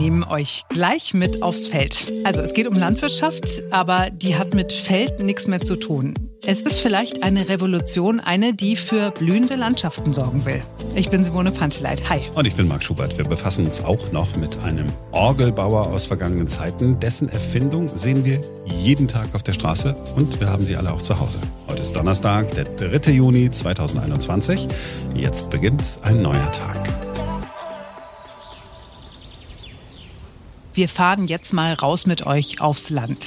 nehmen euch gleich mit aufs Feld. Also es geht um Landwirtschaft, aber die hat mit Feld nichts mehr zu tun. Es ist vielleicht eine Revolution, eine, die für blühende Landschaften sorgen will. Ich bin Simone Panteleit. Hi. Und ich bin Marc Schubert. Wir befassen uns auch noch mit einem Orgelbauer aus vergangenen Zeiten. Dessen Erfindung sehen wir jeden Tag auf der Straße und wir haben sie alle auch zu Hause. Heute ist Donnerstag, der 3. Juni 2021. Jetzt beginnt ein neuer Tag. Wir fahren jetzt mal raus mit euch aufs Land.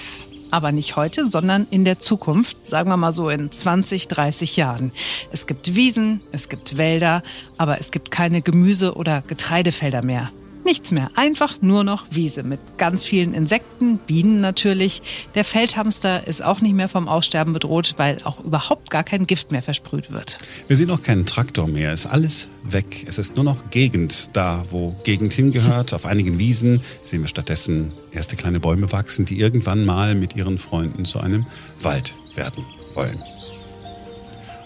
Aber nicht heute, sondern in der Zukunft, sagen wir mal so in 20, 30 Jahren. Es gibt Wiesen, es gibt Wälder, aber es gibt keine Gemüse- oder Getreidefelder mehr. Nichts mehr, einfach nur noch Wiese mit ganz vielen Insekten, Bienen natürlich. Der Feldhamster ist auch nicht mehr vom Aussterben bedroht, weil auch überhaupt gar kein Gift mehr versprüht wird. Wir sehen auch keinen Traktor mehr, ist alles weg. Es ist nur noch Gegend da, wo Gegend hingehört. Auf einigen Wiesen sehen wir stattdessen erste kleine Bäume wachsen, die irgendwann mal mit ihren Freunden zu einem Wald werden wollen.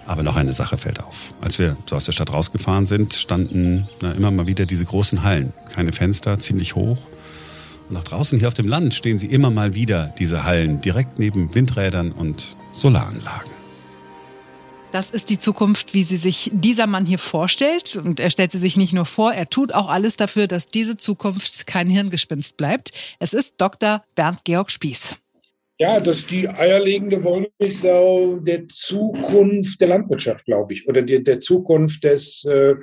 Aber noch eine Sache fällt auf. Als wir so aus der Stadt rausgefahren sind, standen na, immer mal wieder diese großen Hallen. Keine Fenster, ziemlich hoch. Und nach draußen hier auf dem Land stehen sie immer mal wieder, diese Hallen, direkt neben Windrädern und Solaranlagen. Das ist die Zukunft, wie sie sich dieser Mann hier vorstellt. Und er stellt sie sich nicht nur vor, er tut auch alles dafür, dass diese Zukunft kein Hirngespinst bleibt. Es ist Dr. Bernd Georg Spieß. Ja, das ist die eierlegende Wollmilchsau der Zukunft der Landwirtschaft, glaube ich, oder der, der Zukunft des, äh,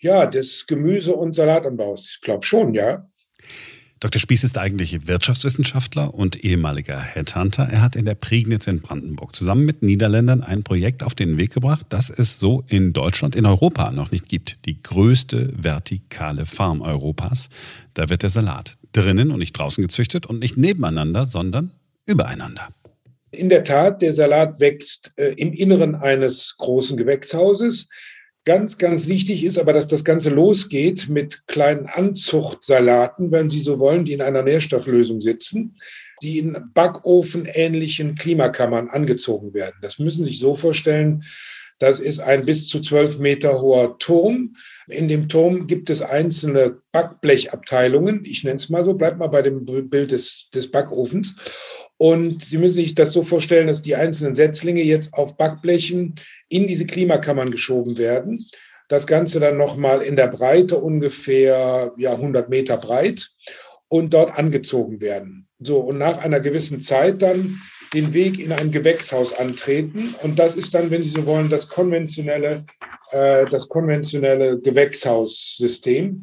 ja, des Gemüse- und Salatanbaus. Ich glaube schon, ja. Dr. Spieß ist eigentlich Wirtschaftswissenschaftler und ehemaliger Headhunter. Er hat in der Prignitz in Brandenburg zusammen mit Niederländern ein Projekt auf den Weg gebracht, das es so in Deutschland, in Europa noch nicht gibt. Die größte vertikale Farm Europas. Da wird der Salat drinnen und nicht draußen gezüchtet und nicht nebeneinander, sondern übereinander. In der Tat, der Salat wächst äh, im Inneren eines großen Gewächshauses. Ganz, ganz wichtig ist aber, dass das Ganze losgeht mit kleinen Anzuchtsalaten, wenn Sie so wollen, die in einer Nährstofflösung sitzen, die in Backofenähnlichen Klimakammern angezogen werden. Das müssen Sie sich so vorstellen. Das ist ein bis zu zwölf Meter hoher Turm. In dem Turm gibt es einzelne Backblechabteilungen. Ich nenne es mal so, bleibt mal bei dem Bild des, des Backofens. Und Sie müssen sich das so vorstellen, dass die einzelnen Setzlinge jetzt auf Backblechen in diese Klimakammern geschoben werden. Das Ganze dann nochmal in der Breite ungefähr ja, 100 Meter breit und dort angezogen werden. So, und nach einer gewissen Zeit dann den Weg in ein Gewächshaus antreten. Und das ist dann, wenn Sie so wollen, das konventionelle, äh, das konventionelle Gewächshaussystem.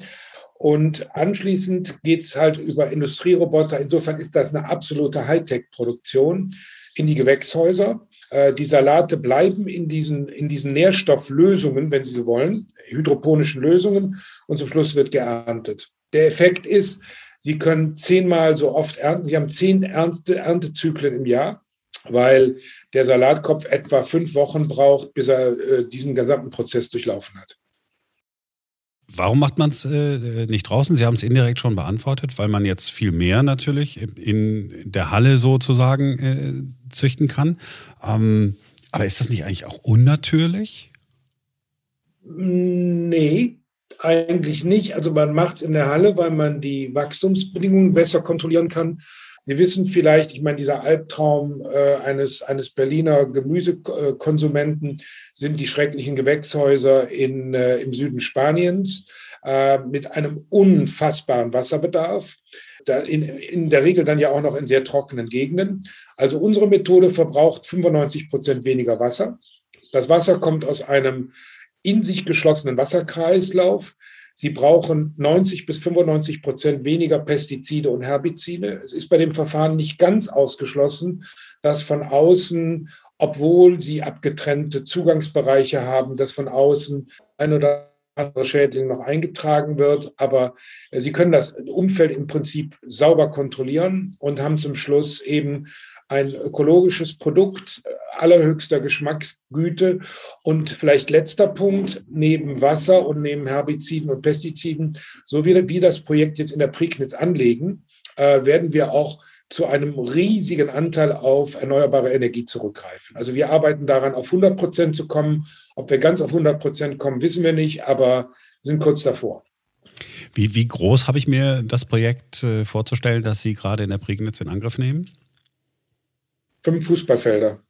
Und anschließend geht es halt über Industrieroboter. Insofern ist das eine absolute Hightech-Produktion in die Gewächshäuser. Äh, die Salate bleiben in diesen, in diesen Nährstofflösungen, wenn Sie so wollen, hydroponischen Lösungen. Und zum Schluss wird geerntet. Der Effekt ist, Sie können zehnmal so oft ernten. Sie haben zehn Ernte, Erntezyklen im Jahr, weil der Salatkopf etwa fünf Wochen braucht, bis er äh, diesen gesamten Prozess durchlaufen hat. Warum macht man es äh, nicht draußen? Sie haben es indirekt schon beantwortet, weil man jetzt viel mehr natürlich in der Halle sozusagen äh, züchten kann. Ähm, aber ist das nicht eigentlich auch unnatürlich? Nee, eigentlich nicht. Also man macht es in der Halle, weil man die Wachstumsbedingungen besser kontrollieren kann. Sie wissen vielleicht, ich meine, dieser Albtraum äh, eines, eines Berliner Gemüsekonsumenten sind die schrecklichen Gewächshäuser in, äh, im Süden Spaniens äh, mit einem unfassbaren Wasserbedarf. Da in, in der Regel dann ja auch noch in sehr trockenen Gegenden. Also unsere Methode verbraucht 95 Prozent weniger Wasser. Das Wasser kommt aus einem in sich geschlossenen Wasserkreislauf. Sie brauchen 90 bis 95 Prozent weniger Pestizide und Herbizide. Es ist bei dem Verfahren nicht ganz ausgeschlossen, dass von außen, obwohl sie abgetrennte Zugangsbereiche haben, dass von außen ein oder andere Schädling noch eingetragen wird. Aber Sie können das Umfeld im Prinzip sauber kontrollieren und haben zum Schluss eben ein ökologisches Produkt äh, allerhöchster Geschmacksgüte. Und vielleicht letzter Punkt, neben Wasser und neben Herbiziden und Pestiziden, so wie wir das Projekt jetzt in der Prignitz anlegen, äh, werden wir auch zu einem riesigen Anteil auf erneuerbare Energie zurückgreifen. Also wir arbeiten daran, auf 100 Prozent zu kommen. Ob wir ganz auf 100 Prozent kommen, wissen wir nicht, aber sind kurz davor. Wie, wie groß habe ich mir das Projekt äh, vorzustellen, das Sie gerade in der Prignitz in Angriff nehmen? Fünf Fußballfelder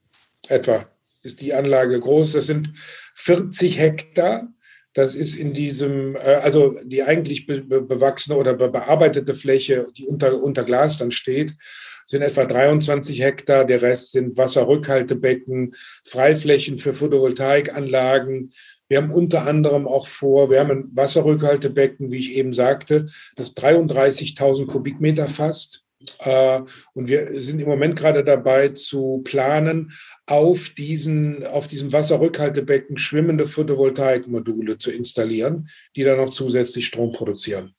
etwa ist die Anlage groß. Das sind 40 Hektar. Das ist in diesem, äh, also die eigentlich bewachsene oder bearbeitete Fläche, die unter, unter Glas dann steht, sind etwa 23 Hektar. Der Rest sind Wasserrückhaltebecken, Freiflächen für Photovoltaikanlagen. Wir haben unter anderem auch vor, wir haben ein Wasserrückhaltebecken, wie ich eben sagte, das 33.000 Kubikmeter fasst. Äh, und wir sind im Moment gerade dabei zu planen, auf, diesen, auf diesem Wasserrückhaltebecken schwimmende Photovoltaikmodule zu installieren, die dann noch zusätzlich Strom produzieren.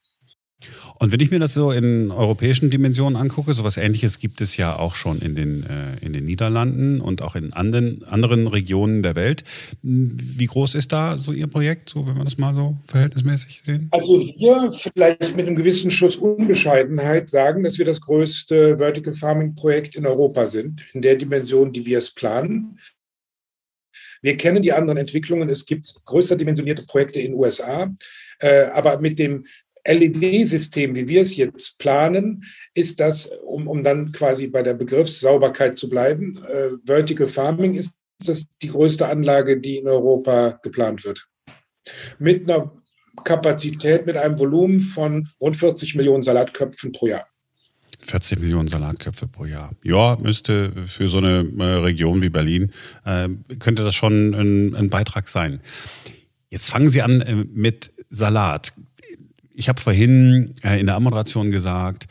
Und wenn ich mir das so in europäischen Dimensionen angucke, sowas ähnliches gibt es ja auch schon in den, äh, in den Niederlanden und auch in anderen, anderen Regionen der Welt. Wie groß ist da so Ihr Projekt, so wenn wir das mal so verhältnismäßig sehen? Also wir vielleicht mit einem gewissen Schuss Unbescheidenheit sagen, dass wir das größte Vertical Farming Projekt in Europa sind, in der Dimension, die wir es planen. Wir kennen die anderen Entwicklungen. Es gibt größer dimensionierte Projekte in den USA. Äh, aber mit dem LED-System, wie wir es jetzt planen, ist das, um, um dann quasi bei der Begriffssauberkeit zu bleiben, äh, Vertical Farming ist das die größte Anlage, die in Europa geplant wird. Mit einer Kapazität, mit einem Volumen von rund 40 Millionen Salatköpfen pro Jahr. 40 Millionen Salatköpfe pro Jahr. Ja, müsste für so eine äh, Region wie Berlin, äh, könnte das schon ein, ein, Beitrag sein. Jetzt fangen Sie an äh, mit Salat ich habe vorhin äh, in der Ammoderation gesagt,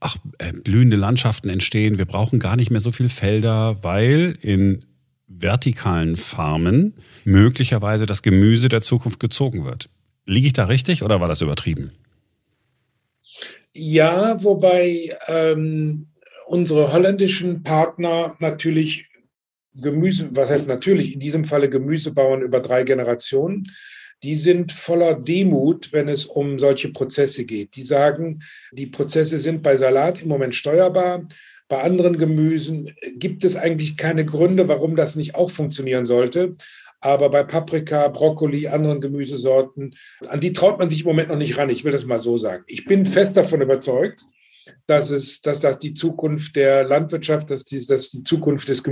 ach, äh, blühende Landschaften entstehen, wir brauchen gar nicht mehr so viel Felder, weil in vertikalen Farmen möglicherweise das Gemüse der Zukunft gezogen wird. Liege ich da richtig oder war das übertrieben? Ja, wobei ähm, unsere holländischen Partner natürlich Gemüse, was heißt natürlich, in diesem Falle Gemüse bauen über drei Generationen die sind voller Demut, wenn es um solche Prozesse geht. Die sagen, die Prozesse sind bei Salat im Moment steuerbar. Bei anderen Gemüsen gibt es eigentlich keine Gründe, warum das nicht auch funktionieren sollte. Aber bei Paprika, Brokkoli, anderen Gemüsesorten, an die traut man sich im Moment noch nicht ran. Ich will das mal so sagen. Ich bin fest davon überzeugt, dass, es, dass das die Zukunft der Landwirtschaft, dass, dies, dass die Zukunft des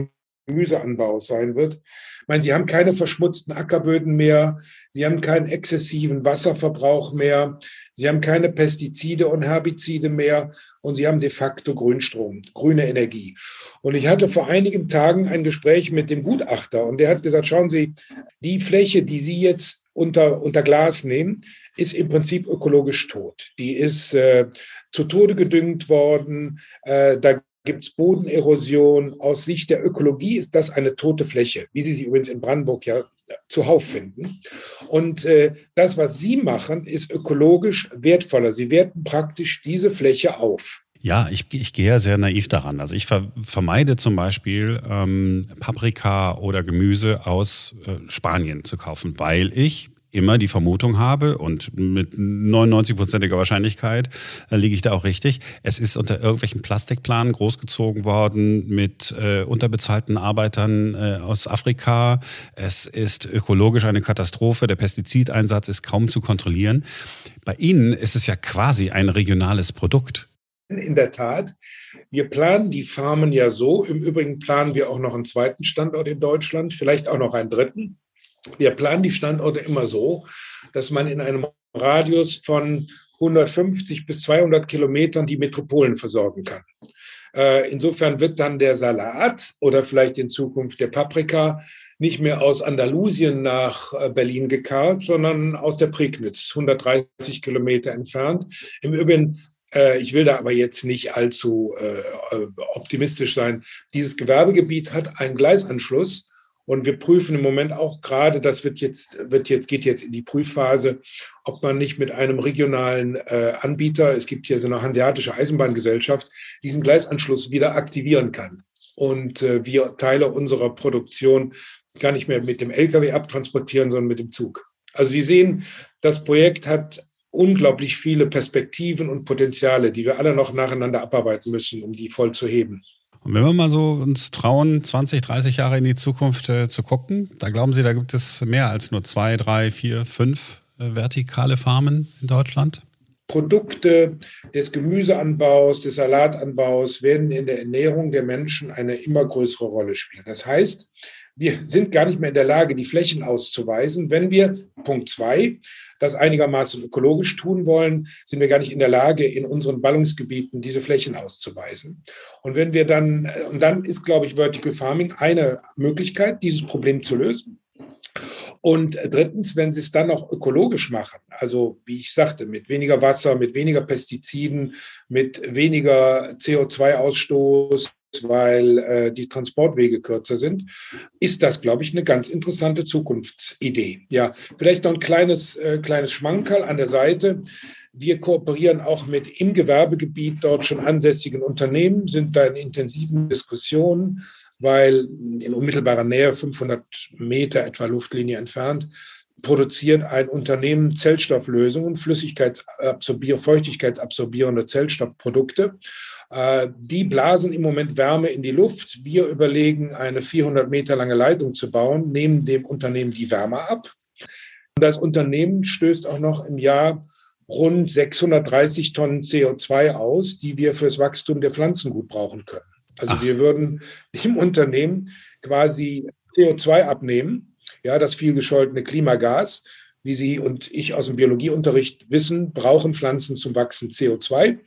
Gemüseanbaus sein wird. Ich meine, sie haben keine verschmutzten Ackerböden mehr, sie haben keinen exzessiven Wasserverbrauch mehr, sie haben keine Pestizide und Herbizide mehr und sie haben de facto Grünstrom, grüne Energie. Und ich hatte vor einigen Tagen ein Gespräch mit dem Gutachter und der hat gesagt, schauen Sie, die Fläche, die Sie jetzt unter, unter Glas nehmen, ist im Prinzip ökologisch tot. Die ist äh, zu Tode gedüngt worden. Äh, da gibt es Bodenerosion. Aus Sicht der Ökologie ist das eine tote Fläche, wie Sie sie übrigens in Brandenburg ja zuhauf finden. Und äh, das, was Sie machen, ist ökologisch wertvoller. Sie werten praktisch diese Fläche auf. Ja, ich, ich gehe ja sehr naiv daran. Also ich ver, vermeide zum Beispiel ähm, Paprika oder Gemüse aus äh, Spanien zu kaufen, weil ich immer die Vermutung habe und mit 99-prozentiger Wahrscheinlichkeit äh, liege ich da auch richtig. Es ist unter irgendwelchen Plastikplanen großgezogen worden mit äh, unterbezahlten Arbeitern äh, aus Afrika. Es ist ökologisch eine Katastrophe. Der Pestizideinsatz ist kaum zu kontrollieren. Bei Ihnen ist es ja quasi ein regionales Produkt. In der Tat. Wir planen die Farmen ja so. Im Übrigen planen wir auch noch einen zweiten Standort in Deutschland, vielleicht auch noch einen dritten. Wir planen die Standorte immer so, dass man in einem Radius von 150 bis 200 Kilometern die Metropolen versorgen kann. Äh, insofern wird dann der Salat oder vielleicht in Zukunft der Paprika nicht mehr aus Andalusien nach äh, Berlin gekarrt, sondern aus der Prignitz, 130 Kilometer entfernt. Im Übrigen, äh, ich will da aber jetzt nicht allzu optimistisch sein, dieses Gewerbegebiet hat einen Gleisanschluss und wir prüfen im Moment auch gerade, das wird jetzt, wird jetzt, geht jetzt in die Prüfphase, ob man nicht mit einem regionalen äh, Anbieter, es gibt hier so eine hanseatische Eisenbahngesellschaft, diesen Gleisanschluss wieder aktivieren kann. Und äh, wir Teile unserer Produktion gar nicht mehr mit dem Lkw abtransportieren, sondern mit dem Zug. Also Sie sehen, das Projekt hat unglaublich viele Perspektiven und Potenziale, die wir alle noch nacheinander abarbeiten müssen, um die voll zu heben. Und wenn wir mal so uns trauen, 20, 30 Jahre in die Zukunft äh, zu gucken, da glauben Sie, da gibt es mehr als nur zwei, drei, vier, fünf äh, vertikale Farmen in Deutschland? Produkte des Gemüseanbaus, des Salatanbaus werden in der Ernährung der Menschen eine immer größere Rolle spielen. Das heißt, wir sind gar nicht mehr in der Lage, die Flächen auszuweisen. Wenn wir, Punkt zwei, das einigermaßen ökologisch tun wollen, sind wir gar nicht in der Lage, in unseren Ballungsgebieten diese Flächen auszuweisen. Und wenn wir dann, und dann ist, glaube ich, Vertical Farming eine Möglichkeit, dieses Problem zu lösen. Und drittens, wenn Sie es dann auch ökologisch machen, also wie ich sagte, mit weniger Wasser, mit weniger Pestiziden, mit weniger CO2-Ausstoß, weil äh, die Transportwege kürzer sind, ist das, glaube ich, eine ganz interessante Zukunftsidee. Ja, vielleicht noch ein kleines, äh, kleines Schmankerl an der Seite. Wir kooperieren auch mit im Gewerbegebiet dort schon ansässigen Unternehmen, sind da in intensiven Diskussionen weil in unmittelbarer Nähe, 500 Meter etwa Luftlinie entfernt, produziert ein Unternehmen Zellstofflösungen, Flüssigkeitsabsorbier, feuchtigkeitsabsorbierende Zellstoffprodukte. Äh, die blasen im Moment Wärme in die Luft. Wir überlegen, eine 400 Meter lange Leitung zu bauen, nehmen dem Unternehmen die Wärme ab. Das Unternehmen stößt auch noch im Jahr rund 630 Tonnen CO2 aus, die wir fürs Wachstum der Pflanzen gut brauchen können. Also Ach. wir würden dem Unternehmen quasi CO2 abnehmen, ja, das viel gescholtene Klimagas. Wie Sie und ich aus dem Biologieunterricht wissen, brauchen Pflanzen zum Wachsen CO2.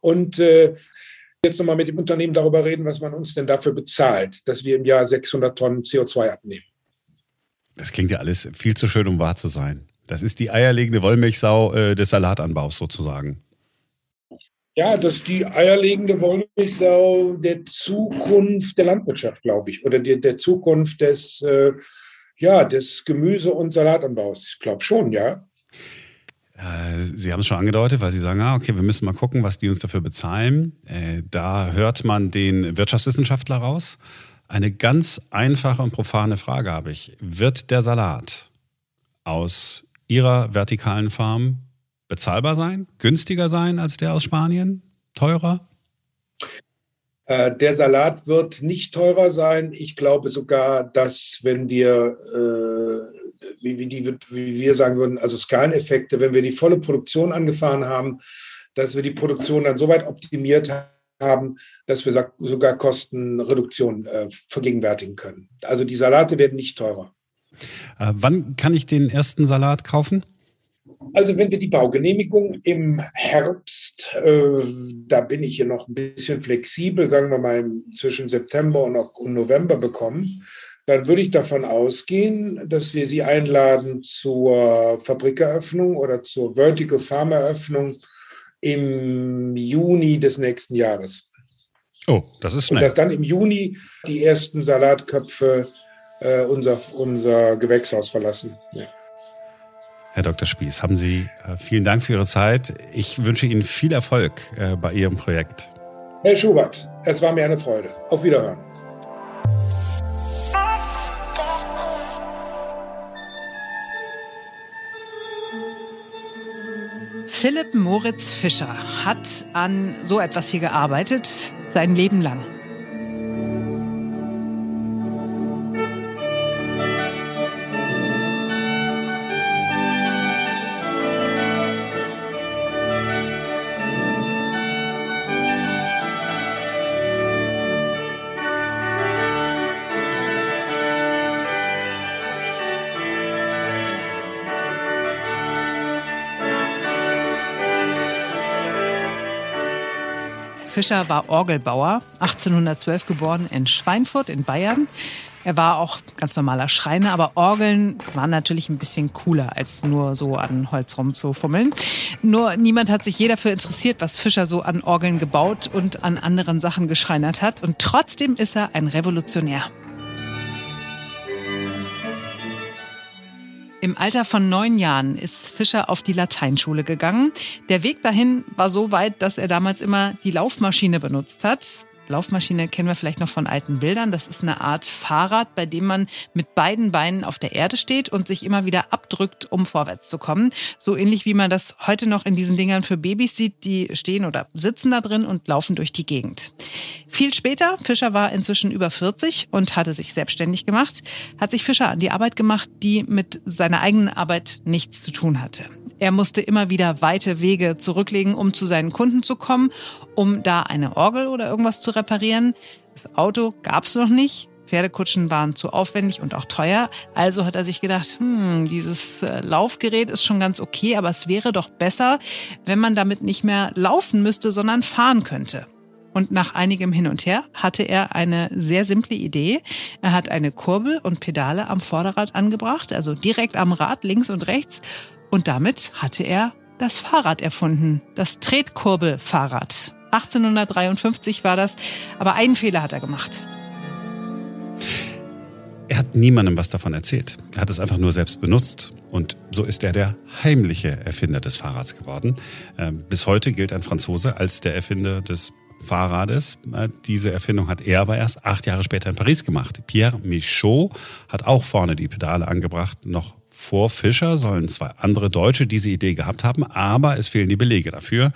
Und äh, jetzt nochmal mit dem Unternehmen darüber reden, was man uns denn dafür bezahlt, dass wir im Jahr 600 Tonnen CO2 abnehmen. Das klingt ja alles viel zu schön, um wahr zu sein. Das ist die eierlegende Wollmilchsau äh, des Salatanbaus sozusagen. Ja, das ist die eierlegende Wollmilchsau der Zukunft der Landwirtschaft, glaube ich, oder der, der Zukunft des, äh, ja, des Gemüse- und Salatanbaus. Ich glaube schon, ja. Äh, Sie haben es schon angedeutet, weil Sie sagen, ah, okay, wir müssen mal gucken, was die uns dafür bezahlen. Äh, da hört man den Wirtschaftswissenschaftler raus. Eine ganz einfache und profane Frage habe ich. Wird der Salat aus Ihrer vertikalen Farm bezahlbar sein, günstiger sein als der aus Spanien, teurer? Äh, der Salat wird nicht teurer sein. Ich glaube sogar, dass wenn wir, äh, wie, wie, die, wie wir sagen würden, also Skaleneffekte, wenn wir die volle Produktion angefahren haben, dass wir die Produktion dann so weit optimiert haben, dass wir sogar Kostenreduktion äh, vergegenwärtigen können. Also die Salate werden nicht teurer. Äh, wann kann ich den ersten Salat kaufen? Also wenn wir die Baugenehmigung im Herbst, äh, da bin ich hier noch ein bisschen flexibel, sagen wir mal zwischen September und November bekommen, dann würde ich davon ausgehen, dass wir Sie einladen zur Fabrikeröffnung oder zur Vertical Farm Eröffnung im Juni des nächsten Jahres. Oh, das ist schnell. Und dass dann im Juni die ersten Salatköpfe äh, unser, unser Gewächshaus verlassen. Ja. Herr Dr. Spieß, haben Sie äh, vielen Dank für Ihre Zeit. Ich wünsche Ihnen viel Erfolg äh, bei Ihrem Projekt. Herr Schubert, es war mir eine Freude. Auf Wiederhören. Philipp Moritz Fischer hat an so etwas hier gearbeitet, sein Leben lang. Fischer war Orgelbauer, 1812 geboren in Schweinfurt in Bayern. Er war auch ganz normaler Schreiner, aber Orgeln waren natürlich ein bisschen cooler, als nur so an Holz rumzufummeln. Nur niemand hat sich je dafür interessiert, was Fischer so an Orgeln gebaut und an anderen Sachen geschreinert hat. Und trotzdem ist er ein Revolutionär. Im Alter von neun Jahren ist Fischer auf die Lateinschule gegangen. Der Weg dahin war so weit, dass er damals immer die Laufmaschine benutzt hat. Laufmaschine kennen wir vielleicht noch von alten Bildern. Das ist eine Art Fahrrad, bei dem man mit beiden Beinen auf der Erde steht und sich immer wieder abdrückt, um vorwärts zu kommen. So ähnlich wie man das heute noch in diesen Dingern für Babys sieht, die stehen oder sitzen da drin und laufen durch die Gegend. Viel später, Fischer war inzwischen über 40 und hatte sich selbstständig gemacht, hat sich Fischer an die Arbeit gemacht, die mit seiner eigenen Arbeit nichts zu tun hatte. Er musste immer wieder weite Wege zurücklegen, um zu seinen Kunden zu kommen, um da eine Orgel oder irgendwas zu reparieren. Das Auto gab es noch nicht. Pferdekutschen waren zu aufwendig und auch teuer. Also hat er sich gedacht, hm, dieses äh, Laufgerät ist schon ganz okay, aber es wäre doch besser, wenn man damit nicht mehr laufen müsste, sondern fahren könnte. Und nach einigem Hin und Her hatte er eine sehr simple Idee. Er hat eine Kurbel und Pedale am Vorderrad angebracht, also direkt am Rad links und rechts. Und damit hatte er das Fahrrad erfunden, das Tretkurbelfahrrad. 1853 war das, aber einen Fehler hat er gemacht. Er hat niemandem was davon erzählt. Er hat es einfach nur selbst benutzt. Und so ist er der heimliche Erfinder des Fahrrads geworden. Ähm, bis heute gilt ein Franzose als der Erfinder des Fahrrades. Äh, diese Erfindung hat er aber erst acht Jahre später in Paris gemacht. Pierre Michaud hat auch vorne die Pedale angebracht. Noch vor Fischer sollen zwei andere Deutsche diese Idee gehabt haben, aber es fehlen die Belege dafür.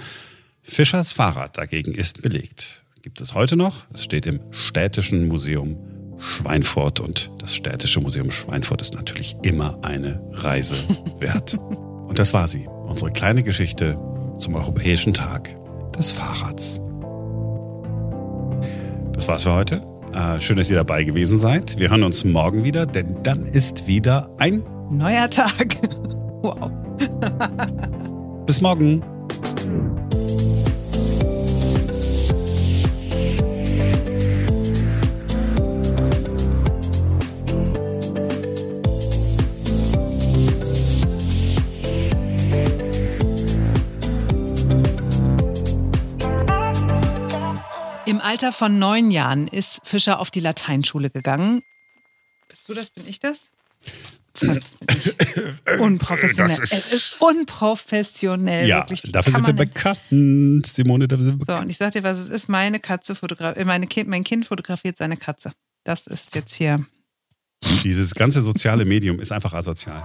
Fischers Fahrrad dagegen ist belegt. Gibt es heute noch. Es steht im Städtischen Museum Schweinfurt und das Städtische Museum Schweinfurt ist natürlich immer eine Reise wert. Und das war sie, unsere kleine Geschichte zum Europäischen Tag des Fahrrads. Das war's für heute. Äh, schön, dass ihr dabei gewesen seid. Wir hören uns morgen wieder, denn dann ist wieder ein neuer Tag. wow. Bis morgen. Im Alter von neun Jahren ist Fischer auf die Lateinschule gegangen. Bist du das? Bin ich das? Bin ich. Unprofessionell. Das es ist unprofessionell. Ja, wirklich. dafür sind wir bekannt, Simone. Dafür sind wir so, und ich sag dir, was es ist. Meine Katze fotografiert, meine kind, mein Kind fotografiert seine Katze. Das ist jetzt hier. Dieses ganze soziale Medium ist einfach asozial.